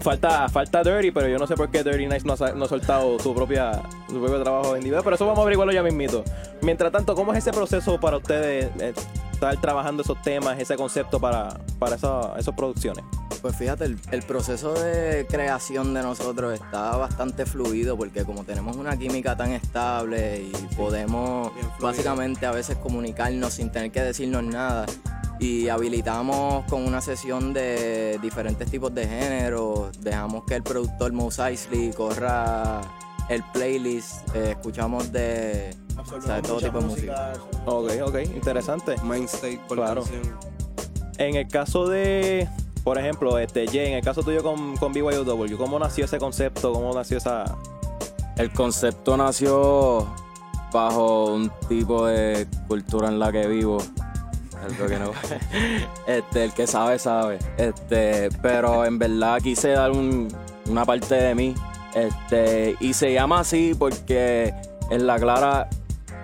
Falta, falta Dirty, pero yo no sé por qué Dirty Nice no ha, no ha soltado su, propia, su propio trabajo individual, pero eso vamos a averiguarlo ya mismito. Mientras tanto, ¿cómo es ese proceso para ustedes eh, estar trabajando esos temas, ese concepto para, para esa- esas producciones? Pues fíjate, el, el proceso de creación de nosotros está bastante fluido porque como tenemos una química tan estable y podemos básicamente a veces comunicarnos sin tener que decirnos nada y habilitamos con una sesión de diferentes tipos de géneros, dejamos que el productor Mos Eisley corra el playlist, eh, escuchamos de, o sea, de todo tipo de música. Ok, ok, interesante. Mindstate por Claro. canción. En el caso de, por ejemplo, este Jay, en el caso tuyo con, con BYOW, ¿cómo nació ese concepto? ¿Cómo nació esa...? El concepto nació bajo un tipo de cultura en la que vivo. Algo que no. Este, el que sabe, sabe. Este, pero en verdad quise dar un- una parte de mí. Este, y se llama así porque en la clara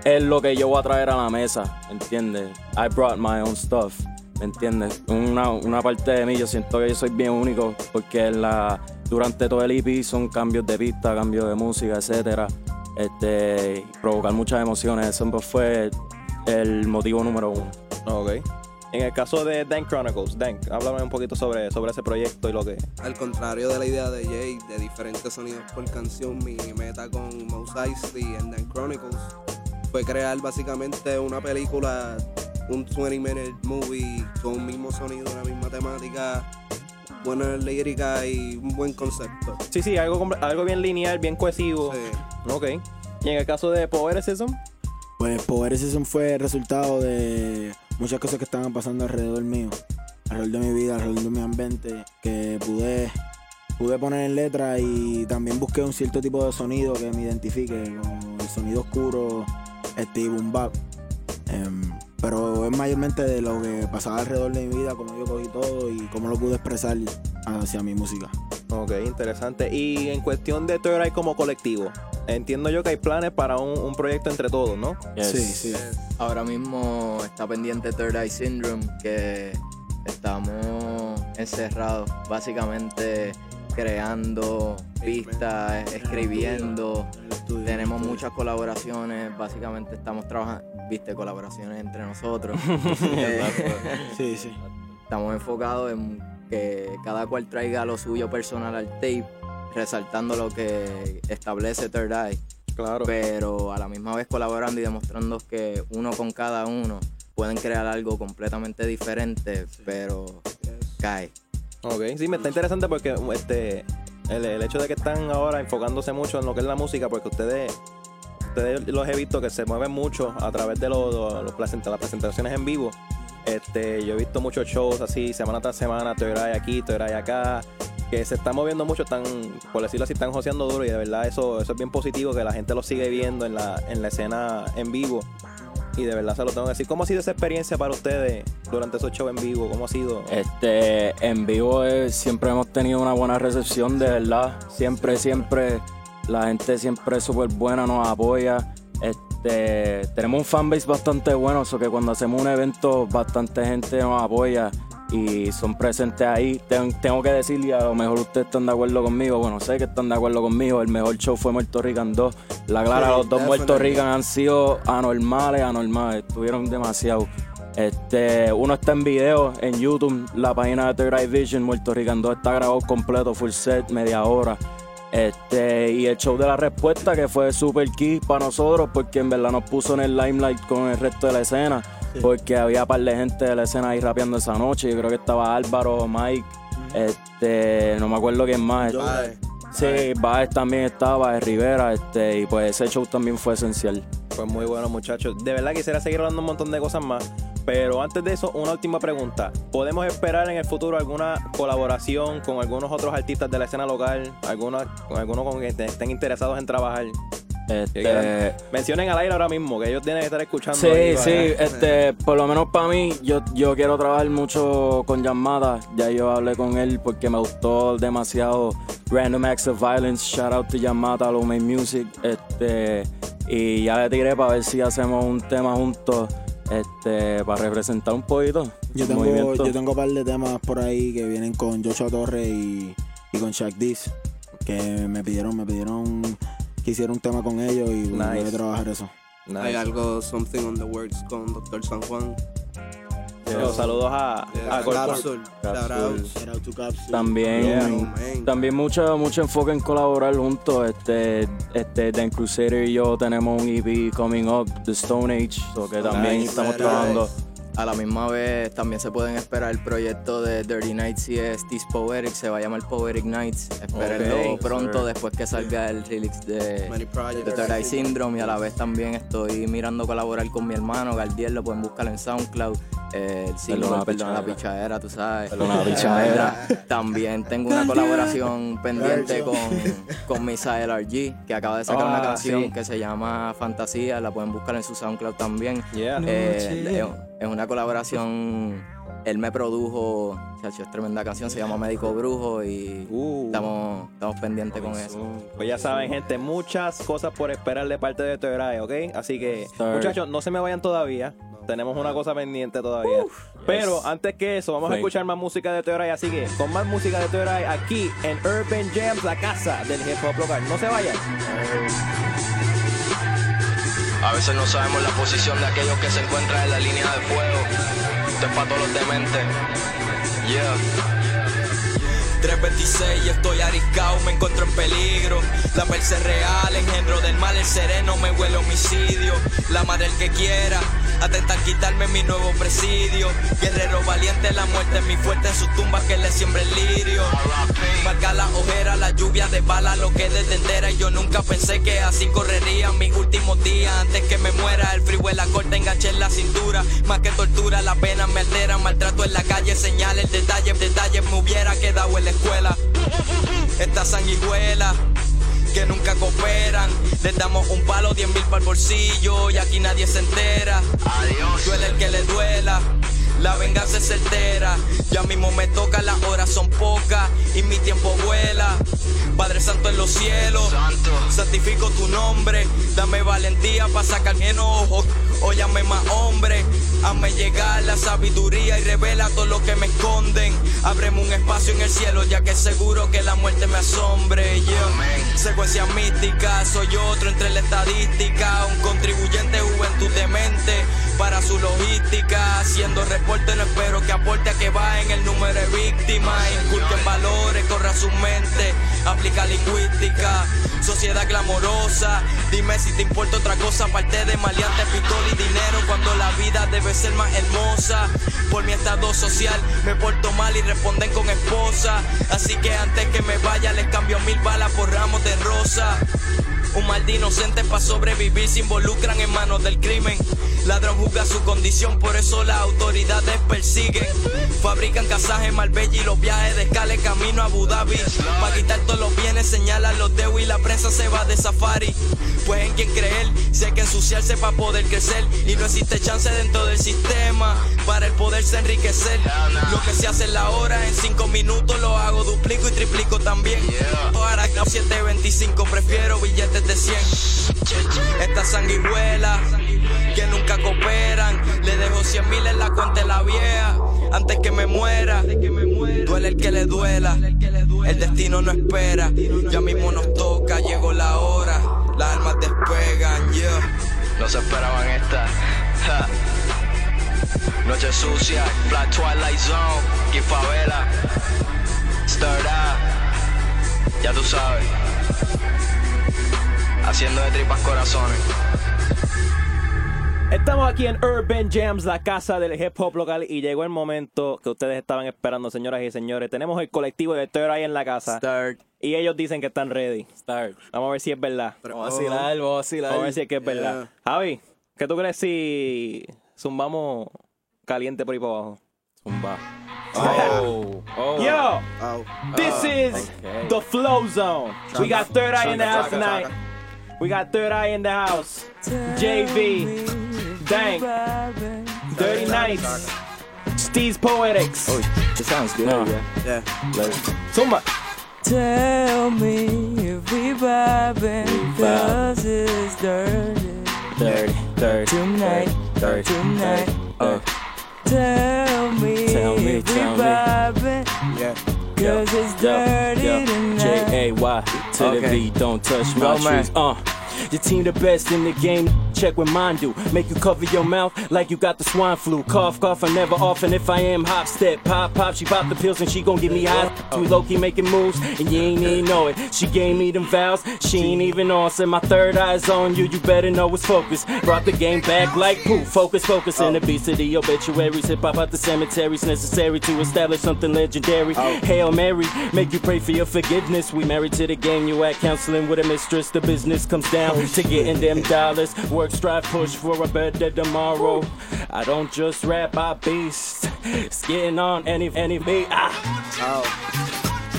es lo que yo voy a traer a la mesa, ¿entiendes? I brought my own stuff, ¿me entiendes? Una, una parte de mí, yo siento que yo soy bien único porque en la, durante todo el EP son cambios de pista, cambios de música, etcétera. Este, provocar muchas emociones, eso fue el motivo número uno. Ok. En el caso de Dan Chronicles, Dan, háblame un poquito sobre, sobre ese proyecto y lo que... Al contrario de la idea de Jay, de diferentes sonidos por canción, mi meta con Mouse Eisley and Dan Chronicles fue crear básicamente una película, un 20 minute movie con un mismo sonido, una misma temática, buena lírica y un buen concepto. Sí, sí, algo, algo bien lineal, bien cohesivo. Ok. Y en el caso de Poeticism, Pues Power Season fue el resultado de muchas cosas que estaban pasando alrededor mío, alrededor de mi vida, alrededor de mi ambiente, que pude, pude poner en letra y también busqué un cierto tipo de sonido que me identifique, como el sonido oscuro, este boom pero es mayormente de lo que pasaba alrededor de mi vida, cómo yo cogí todo y cómo lo pude expresar hacia mi música. Ok, interesante. Y en cuestión de Third Eye como colectivo, entiendo yo que hay planes para un, un proyecto entre todos, ¿no? Sí, sí. Ahora mismo está pendiente Third Eye Syndrome, que estamos encerrados, básicamente creando pistas, escribiendo. Tenemos muchas colaboraciones, básicamente estamos trabajando, viste, colaboraciones entre nosotros. Sí, sí. Estamos enfocados en que cada cual traiga lo suyo personal al tape, resaltando lo que establece Third Eye. Claro. Pero a la misma vez colaborando y demostrando que uno con cada uno pueden crear algo completamente diferente, pero cae. Ok, sí, me está interesante porque este el, el hecho de que están ahora enfocándose mucho en lo que es la música, porque ustedes, ustedes los he visto que se mueven mucho a través de los, las presentaciones en vivo. Este, yo he visto muchos shows así, semana tras semana, Third Eye aquí, Third Eye acá, que se están moviendo mucho, están, por decirlo así, están joseando duro y de verdad eso, eso es bien positivo, que la gente lo sigue viendo en la, en la escena en vivo. Y de verdad se lo tengo que decir. ¿Cómo ha sido esa experiencia para ustedes durante esos shows en vivo? ¿Cómo ha sido? Este, en vivo eh, siempre hemos tenido una buena recepción, de verdad. Siempre, siempre, la gente siempre es súper buena, nos apoya. Este, tenemos un fanbase bastante bueno, eso que cuando hacemos un evento, bastante gente nos apoya y son presentes ahí. Ten- tengo que decir, y a lo mejor ustedes están de acuerdo conmigo, bueno, sé que están de acuerdo conmigo, el mejor show fue Puerto Rican 2. La clara, Sí, los dos Puerto. Rican han sido anormales, anormales, estuvieron demasiado. Este, uno está en video en YouTube, la página de Third Eye Vision, Puerto Rican 2 está grabado completo, full set, media hora. Este, y el show de la respuesta que fue super key para nosotros porque en verdad nos puso en el limelight con el resto de la escena. Porque había par de gente de la escena ahí rapeando esa noche. Yo creo que estaba Álvaro, Mike, este, no me acuerdo quién más. Baez. Sí, Baez también estaba, de Rivera, este, y pues ese show también fue esencial. Pues muy bueno, muchachos. De verdad quisiera seguir hablando un montón de cosas más. Pero antes de eso, una última pregunta. ¿Podemos esperar en el futuro alguna colaboración con algunos otros artistas de la escena local? ¿Alguna, con algunos con que estén interesados en trabajar? Este, Mencionen al aire ahora mismo, que ellos tienen que estar escuchando. Sí, ahí, sí, este, por lo menos para mí, yo, yo quiero trabajar mucho con Yamada. Ya yo hablé con él porque me gustó demasiado Random Acts of Violence. Shout out to Yamada, Made Music. Este, y ya le tiré para ver si hacemos un tema juntos. Este, para representar un poquito. Yo tengo, movimiento. yo tengo un par de temas por ahí que vienen con Joshua Torres y, y con Shaq Diz, que me pidieron, me pidieron que hiciera un tema con ellos y bueno, voy a Nice. trabajar eso. Hay algo, something on the works con Dr. San Juan. Yo, saludos a, a Corpo. Capsule. Shout out. Shout out to Capsule. También, Yeah. también mucho, mucho enfoque en colaborar juntos. Este, este, Dan Crusader y yo tenemos un EP coming up, The Stone Age, so que también estamos nice. trabajando. A la misma vez también se pueden esperar el proyecto de Dirty Nights y Steve's Poetic, se va a llamar Poetic Nights. Espérenlo Ok, pronto sir. después que salga el remix de, de Third Eye Syndrome y a la vez también estoy mirando colaborar con mi hermano Gardiel, lo pueden buscar en SoundCloud. Eh, el single, Perdona la Perdona la pichadera. tú sabes. Perdona la pichadera. También tengo una colaboración pendiente con, con Misael RG, que acaba de sacar Ah, una canción sí. que se llama Fantasía, la pueden buscar en su SoundCloud también. Yeah. Eh, es, es una colaboración, él me produjo, chacho, es tremenda canción, se llama Médico Brujo y estamos, estamos pendientes con eso. Pues ya saben, gente, muchas cosas por esperar de parte de Toyorai, ¿ok? Así que, Sorry. muchachos, no se me vayan todavía. Tenemos una cosa pendiente todavía. Pero antes que eso, vamos a escuchar más música de Toyorai. Así que, con más música de Toyorai aquí en Urban Jams, la casa del hip hop local. No se vayan. A veces no sabemos la posición de aquellos que se encuentran en la línea de fuego. Esto es para todos los dementes. Yeah. 326, yo estoy ariscado, me encuentro en peligro. La perse real, engendro del mal, el sereno me huele homicidio. La madre el que quiera, atentar quitarme mi nuevo presidio. Guerrero valiente, la muerte es mi fuerte en sus tumbas que le siembre el lirio. Marca la ojera, la lluvia de bala, lo que detendera. Y yo nunca pensé que así correría mis últimos días antes que me muera. El freeway, la corte, enganché en la cintura. Más que tortura, la pena me altera. Maltrato en la calle, señales, detalles, detalles. Me hubiera quedado en la escuela. Esta sanguijuela que nunca cooperan. Les damos un palo, 10 mil para el bolsillo y aquí nadie se entera. Adiós. Duele el que le duela. La venganza es certera. Ya mismo me toca, las horas son pocas y mi tiempo vuela. Padre Santo en los cielos, santifico tu nombre. Dame valentía para sacar mi enojo. O llame más hombre. Hazme llegar la sabiduría y revela todo lo que me esconden. Ábreme un espacio en el cielo, ya que seguro que la muerte me asombre. Yeah. Secuencia mística, soy otro entre la estadística. Un contribuyente juventud demente para su logística. Haciendo reporte, no espero que aporte a que va en el número de víctimas. Inculquen valores, corra su mente. Aplica lingüística, sociedad glamorosa. Dime si te importa otra cosa aparte de maleantes, pistola y dinero. Cuando la vida debe ser más hermosa. Por mi estado social me porto mal y responden con esposa. Así que antes que me vaya les cambio mil balas por ramos de rosa. Un mal de inocente para sobrevivir se involucran en manos del crimen. Ladrón juzga su condición, por eso las autoridades persiguen. Fabrican casajes Marbella y los viajes de escala camino a Abu Dhabi. Para quitar todos los bienes, señalan los dedos y la prensa se va de safari. Pues en quién creer, si hay que ensuciarse para poder crecer. Y no existe chance dentro del sistema para el poderse enriquecer. Lo que se hace en la hora, en cinco minutos lo hago, duplico y triplico también. Que 725 prefiero billetes de 100. Esta sanguijuela que nunca cooperan. Le dejo 100 mil en la cuenta de la vieja antes que me muera. Duele el que le duela, el destino no espera. Ya mismo nos toca, llegó la hora. Las armas despegan, yeah. No se esperaban esta. Noche sucia, Black Twilight Zone, y favela. Stirred up, ya tú sabes. Haciendo de tripas corazones. Estamos aquí en Urban Jams, la casa del hip hop local, y llegó el momento que ustedes estaban esperando, señoras y señores. Tenemos el colectivo de Third Eye en la casa. Y ellos dicen que están ready. Vamos a ver si es verdad. Vamos a vacilar, vamos a vacilar. Vamos a ver si es que es Yeah. verdad. Javi, ¿qué tú crees si zumbamos caliente por ahí para abajo? Zumba. Oh. Yo, this is the Flow Zone. We got Third Eye in the house tonight. We got Third Eye in the house. JV. Dank. Dirty Nights. Steve's Poetics. Oh, it sounds good. Yeah. Yeah. Zumba. Tell me if we vibing, cause it's dirty. Dirty, dirty, Tonight, dirty, tonight. Uh, Tell me, Tell me, tell me. vibing, Yeah. cause it's dirty tonight. J A Y to the Okay. V. Don't touch my Go, man. shoes. Uh. Your team the best in the game. Check what mine do. Make you cover your mouth like you got the swine flu. Cough, cough, I never off. And if I am hop, step, pop, pop. She pop the pills and she gon' get me high. We low key making moves and you ain't even know it. She gave me them vows. She ain't even on. Said my third eye's on you. You better know it's focused. Brought the game back like poof. Focus, focus. And obesity, obituaries. Hip hop out the cemeteries. Necessary to establish something legendary. Oh. Hail Mary, make you pray for your forgiveness. We married to the game. You at counseling with a mistress. The business comes down oh, to getting them dollars. Work, strive, push for a better tomorrow. I don't just rap, I beast. It's getting on any any beat. Ah. Oh.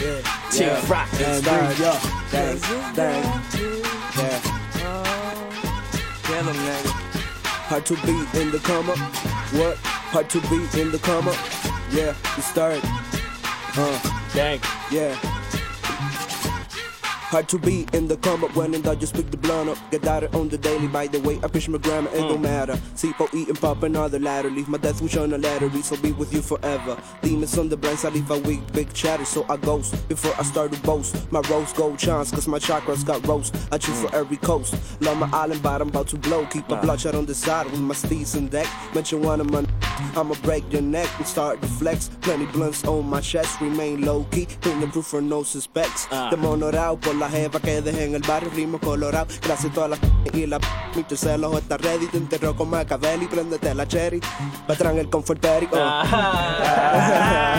Yeah. Chick yeah. rock. And dang, yo. Dang, dang. Yeah. 'em, nigga. Hard to beat in the come up. What? Hard to beat in the come up. Yeah, we start. Uh, Dang. yeah. Hard to be in the come up when in doubt, just pick the blunt up. Get out it on the daily, by the way. I push my grammar, it don't mm. matter. Sipo eating pop another ladder. Leave my death wish on a ladder, so be with you forever. Demons on the brands, I leave a weak, big chatter, so I ghost. Before I start to boast, my rose gold chance, cause my chakras got roast. I choose for mm. every coast. Love my island, but I'm about to blow. Keep my bloodshot on the side with my steeds and deck. Mention one of my I'ma break your neck and start to flex. Plenty blunts on my chest, remain low key. Paying proof for no suspects. Ah. De monorao por la jeva que dejé en el barrio, ritmo colorado. Gracias a todas las y la mi celos está ready. Te enterró con Machiavelli, préndete la cherry. Patrán el comfort berry. Oh.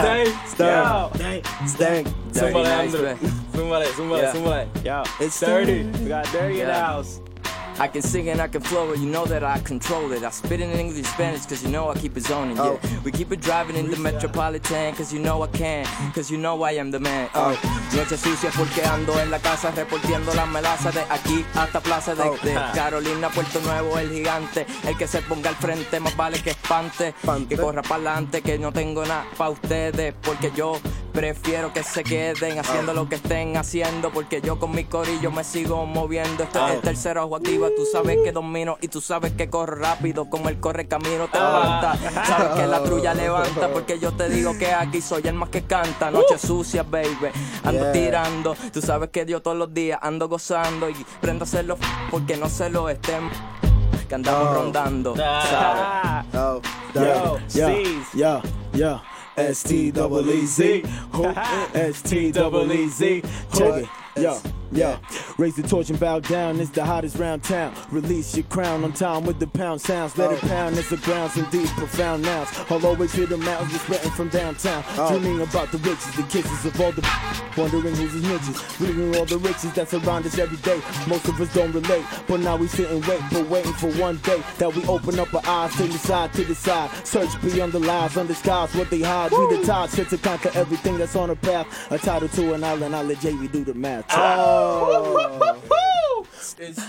Dang. Stank. Yo. Stank. Zúmbale, Andrew. Zúmbale, zúmbale, zúmbale. Yo. It's dirty. We got dirty in the house. I can sing and I can flow it, you know that I control it. I spit in English, Spanish, cause you know I keep it zoning, yeah. We keep it driving in the metropolitan, cause you know I can, cause you know I am the man. Oh. Noche sucia porque ando en la casa reportiendo las melazas de aquí hasta Plaza de, de Carolina, Puerto Nuevo, el gigante. El que se ponga al frente más vale que espante, que corra para adelante, que no tengo nada para ustedes, porque yo prefiero que se queden haciendo lo que estén haciendo, porque yo con mi corillo me sigo moviendo. Esto es el tercero ojo activa, tú sabes que domino y tú sabes que corro rápido, como el corre camino te levanta. Sabes que la trulla levanta, porque yo te digo que aquí soy el más que canta. Noche sucia, baby, ando Yeah. tirando. Tú sabes que yo todos los días ando gozando y prendo a hacerlo porque no se lo estén. Que andamos Oh. rondando, ¿sabes? Ah. Oh, Yo, yo, yo, yo. S T double E Z. S T double E Z. Check it. Yo, yo. Raise the torch and bow down. It's the hottest round town. Release your crown on time with the pound sounds. Let it oh. pound. It's the grounds and deep, profound nouns. I'll always hear the mountains just written from downtown. Oh. Dreaming about the riches, the kisses of all the. Wondering who's his niches. Reading all the riches that surround us every day. Most of us don't relate, but now we sit and wait. But waiting for one day that we open up our eyes, take the side to the side. Search beyond the lies, undisguised what they hide. We the tide, set to conquer everything that's on the path. A title to an island, I'll let JV do the math. Oh. It's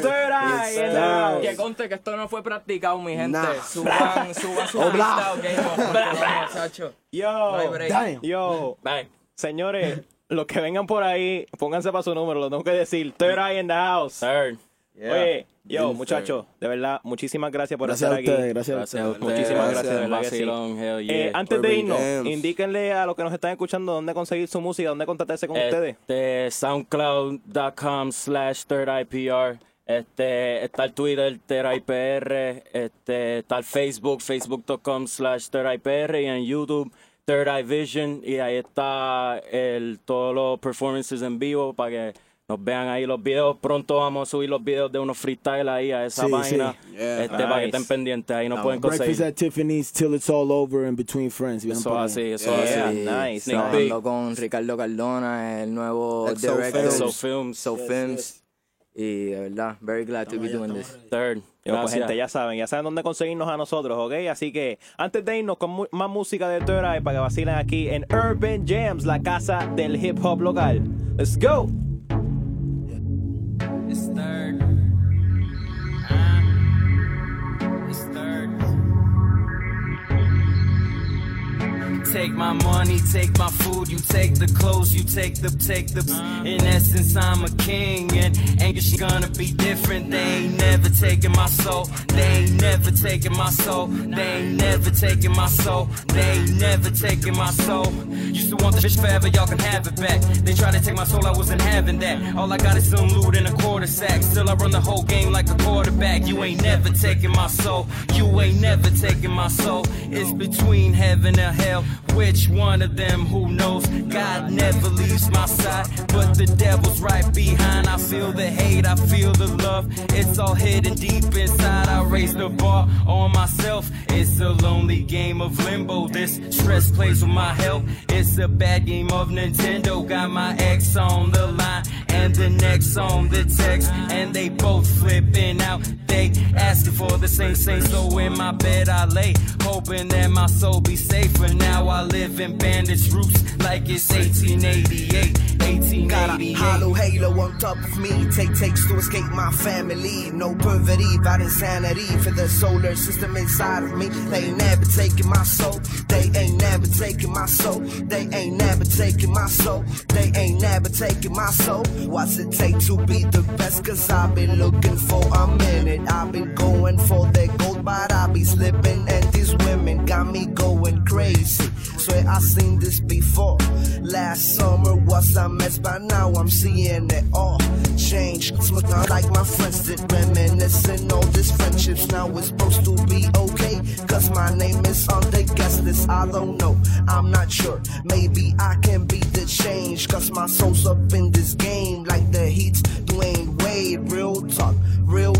third eye in the house. Que conte que esto no fue practicado, mi gente. Nah. Suban, suban su Oh, blah. pista, ok, no, muchacho. Hay Yo. Damn. yo, Bang. señores, los que vengan por ahí, pónganse para su número, lo tengo que decir. Third eye in the house. Third. Oye, yo, Yes, muchachos, de verdad, muchísimas gracias por Gracias a estar aquí. ustedes, gracias a Gracias a ustedes. ustedes. Muchísimas gracias, de verdad que sí. Vacilón, hell yeah. Eh, antes de irnos, indíquenle a los que nos están escuchando dónde conseguir su música, dónde contactarse con ustedes. Este, soundcloud.com slash third IPR. Este, está el Twitter, Third IPR. Este, está el Facebook, facebook.com slash third IPR. Y en YouTube, Third Eye Vision. Y ahí está el, todos los performances en vivo para que nos vean ahí los videos. Pronto vamos a subir los videos de unos freestyle ahí a esa Sí, página. sí. Yeah. Este, Para que Nice. estén pendientes. Ahí nos pueden Breakfast conseguir. at Tiffany's till it's all over and between friends. Eso así, eso Yeah. así. nice, Sneak nice. Trabajando con Ricardo Cardona, el nuevo Exo director. Films. So Films. So Films. Y de verdad, very glad to be doing this. Third. Yo, pues, gente, ya saben, ya saben dónde conseguirnos a nosotros, ¿ok? Así que antes de irnos con más música de Third Eye para que vacilen aquí en Urban Jams, la casa del hip hop local. Let's go. It's third. Take my money, take my food, you take the clothes, you take the take the. In essence, I'm a king, and ain't she gonna be different? They ain't never taking my soul. They ain't never taking my soul. They ain't never taking my soul. They ain't never taking my soul. Used to want the fish forever, y'all can have it back. They try to take my soul, I wasn't having that. All I got is some loot and a quarter sack. Still, I run the whole game like a quarterback. You ain't never taking my soul. You ain't never taking my soul. It's between heaven and hell. Which one of them? Who knows? God never leaves my side, but the devil's right behind. I feel the hate, I feel the love. It's all hidden deep inside. I raise the bar on myself. It's a lonely game of limbo. This stress plays with my health. It's a bad game of Nintendo. Got my ex on the line and the next on the text, and they both flipping out. Asking for the same same. So in my bed I lay, hoping that my soul be safe. For now I live in bandage roots like it's 1888. 1888. Got a hollow halo top of me. Take takes to escape my family. No perverty, bad insanity for the solar system inside of me. They ain't never taking my soul. They ain't never taking my soul. They ain't never taking my soul. They ain't never taking my soul. What's it take to be the best? Cause I've been looking for a minute. I've been going for that but I be slipping. And these women got me going crazy. Swear I seen this before. Last summer was a mess, but now I'm seeing it all change. Smoke out like my friends did, reminiscing all these friendships. Now it's supposed to be okay. Cause my name is on the guest list. I don't know, I'm not sure. Maybe I can be the change. Cause my soul's up in this game. Like the Heat's Dwayne Wade. Real talk, real.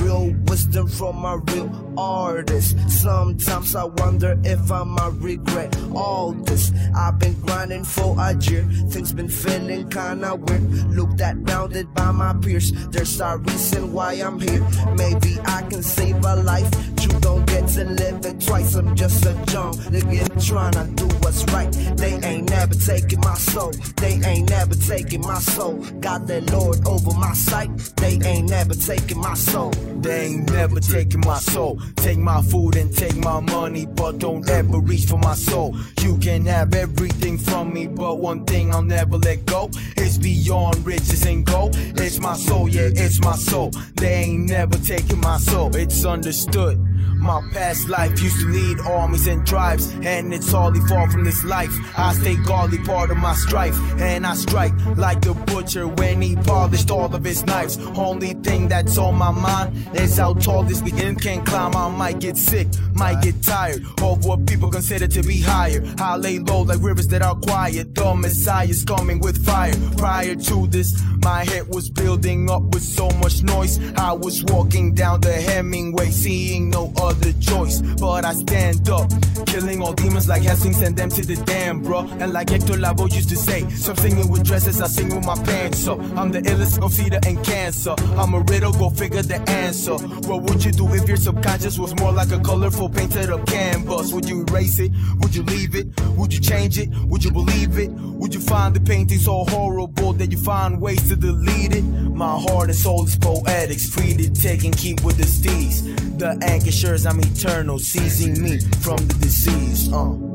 Real wisdom from a real artist. Sometimes I wonder if I might regret all this. I've been grinding for a year. Things been feeling kinda weird. Looked at rounded by my peers. There's a reason why I'm here. Maybe I can save a life. You don't get to live it twice. I'm just a young nigga trying to do what's right. They ain't never taking my soul. They ain't never taking my soul. Got the Lord over my sight. They ain't never taking my soul. They ain't never taking my soul. Take my food and take my money, but don't ever reach for my soul. You can have everything from me, but one thing I'll never let go. It's beyond riches and gold. It's my soul, yeah, it's my soul. They ain't never taking my soul. It's understood. My past life used to lead armies and tribes, and it's hardly far from this life. I stay godly, part of my strife, and I strike like the butcher when he polished all of his knives. Only thing that's on my mind is how tall this begin can climb. I might get sick, might get tired of what people consider to be higher. I lay low like rivers that are quiet. The Messiah's coming with fire. Prior to this, my head was building up with so much noise. I was walking down the Hemingway, seeing no other choice. But I stand up, killing all demons like Helsing, send them to the damn, bro. And like Hector Lavoe used to say, some singing with dresses, I sing with my pants up. I'm the illest of cedar and cancer. I'm a riddle, go figure the answer. So what would you do if your subconscious was more like a colorful painted up canvas? Would you erase it? Would you leave it? Would you change it? Would you believe it? Would you find the painting so horrible that you find ways to delete it? My heart and soul is poetic, to take and keep with the steez. The anchor assures I'm eternal, seizing me from the disease. Uh.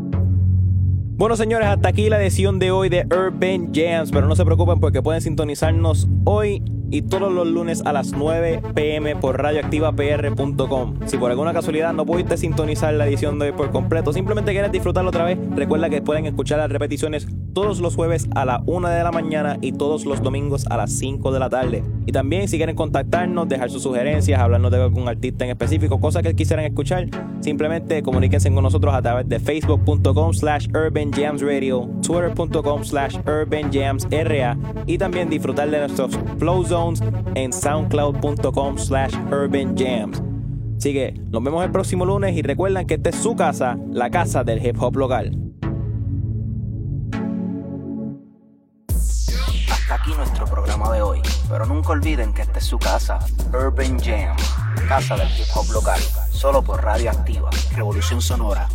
Bueno, señores, hasta aquí la edición de hoy de Urban Jams. Pero no se preocupen porque pueden sintonizarnos hoy y todos los lunes a las 9 pm por radioactivapr.com. Si por alguna casualidad no pudiste sintonizar la edición de hoy por completo, simplemente quieres disfrutarlo otra vez, recuerda que pueden escuchar las repeticiones todos los jueves a la 1 de la mañana y todos los domingos a las 5 de la tarde. Y también si quieren contactarnos, dejar sus sugerencias, hablarnos de algún artista en específico, cosas que quisieran escuchar, simplemente comuníquense con nosotros a través de facebook.com slash urbanjamsradio, twitter.com slash urbanjamsra y también disfrutar de nuestros flow zones en soundcloud.com slash urbanjams. Así que nos vemos el próximo lunes y recuerden que esta es su casa, la casa del hip hop local. Hasta aquí nuestro programa de hoy, pero nunca olviden que esta es su casa, Urban Jam, casa del hip hop local, solo por Radio Activa, Revolución Sonora